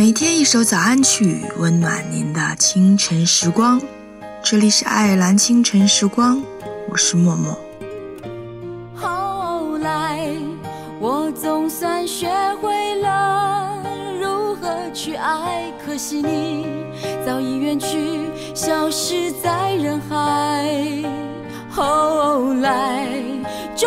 每天一首早安曲，温暖您的清晨时光。这里是爱尔兰清晨时光，我是默默。后来，我总算学会了如何去爱，可惜你早已远去，消失在人海。后来，终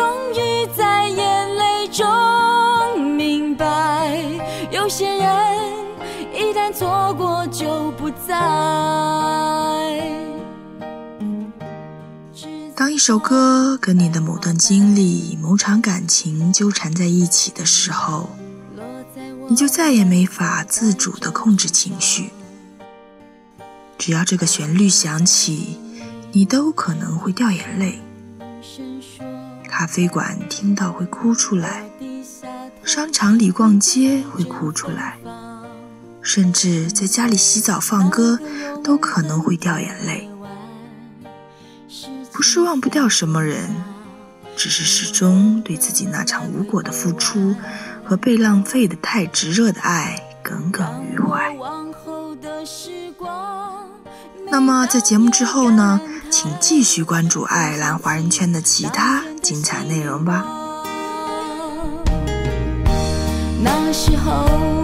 就不再。当一首歌跟你的某段经历、某场感情纠缠在一起的时候，你就再也没法自主的控制情绪。只要这个旋律响起，你都可能会掉眼泪。咖啡馆听到会哭出来，商场里逛街会哭出来。甚至在家里洗澡放歌，都可能会掉眼泪。不是忘不掉什么人，只是始终对自己那场无果的付出和被浪费的太炙热的爱耿耿于怀。那么在节目之后呢？请继续关注爱尔兰华人圈的其他精彩内容吧。那时候。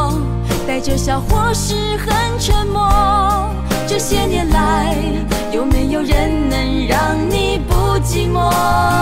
就笑或是很沉默？这些年来，有没有人能让你不寂寞？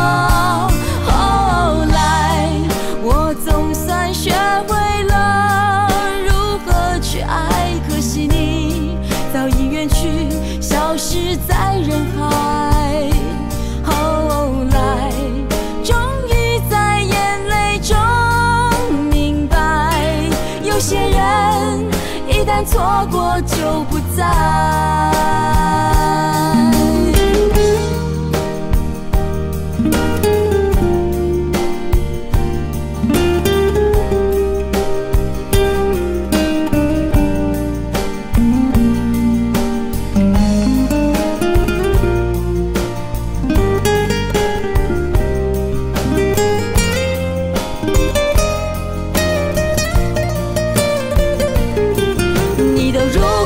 错过就不再。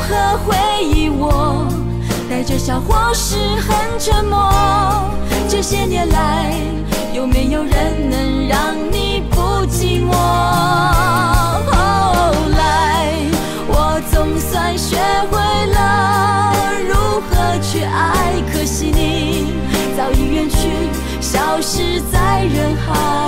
和回忆，我带着笑或是很沉默，这些年来有没有人能让你不寂寞？后来我总算学会了如何去爱，可惜你早已远去，消失在人海。